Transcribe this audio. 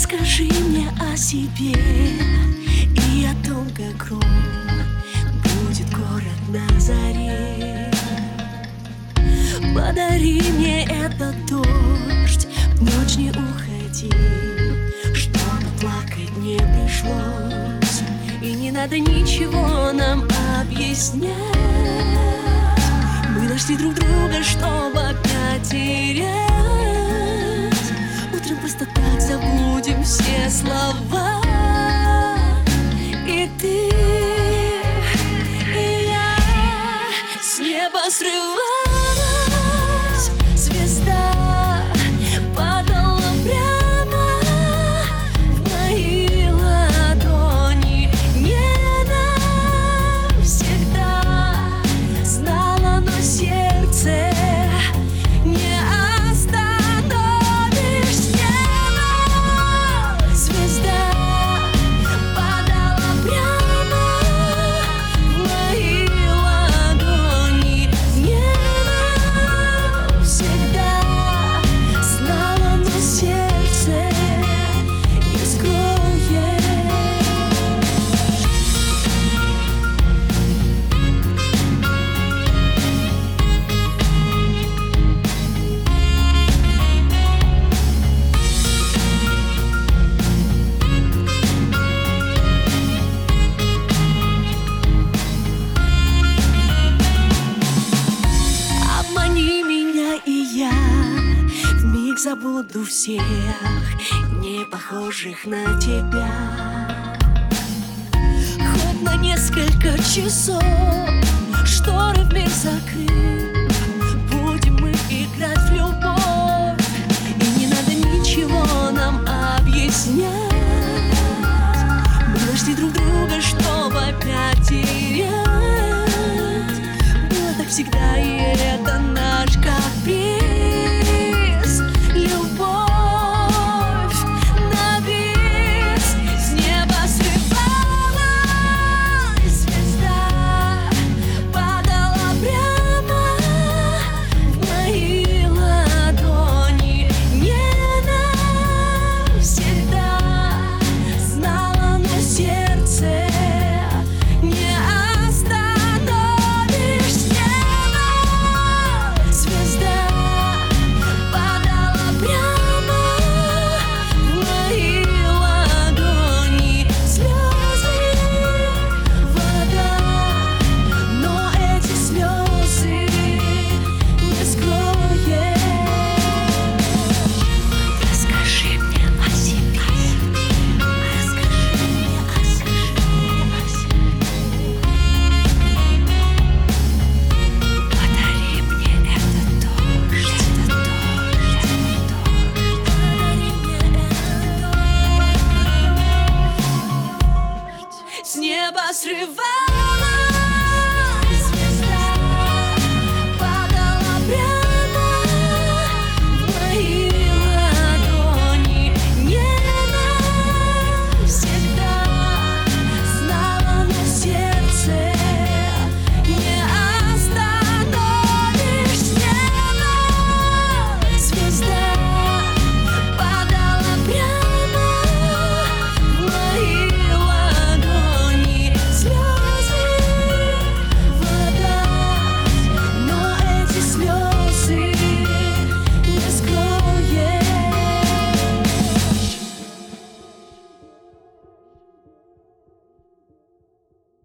Расскажи мне о себе и о том, как ром будет город на заре. Подари мне этот дождь, в ночь не уходи, чтобы плакать не пришлось. И не надо ничего нам объяснять. Мы нашли друг друга, чтобы опять И вмиг забуду всех, не похожих на тебя. Хоть на несколько часов шторы вмиг закрыв, будем мы играть в любовь, и не надо ничего нам объяснять. Мы нашли друг друга, чтобы опять терять. Было так всегда, и это наш каприз с неба срывала.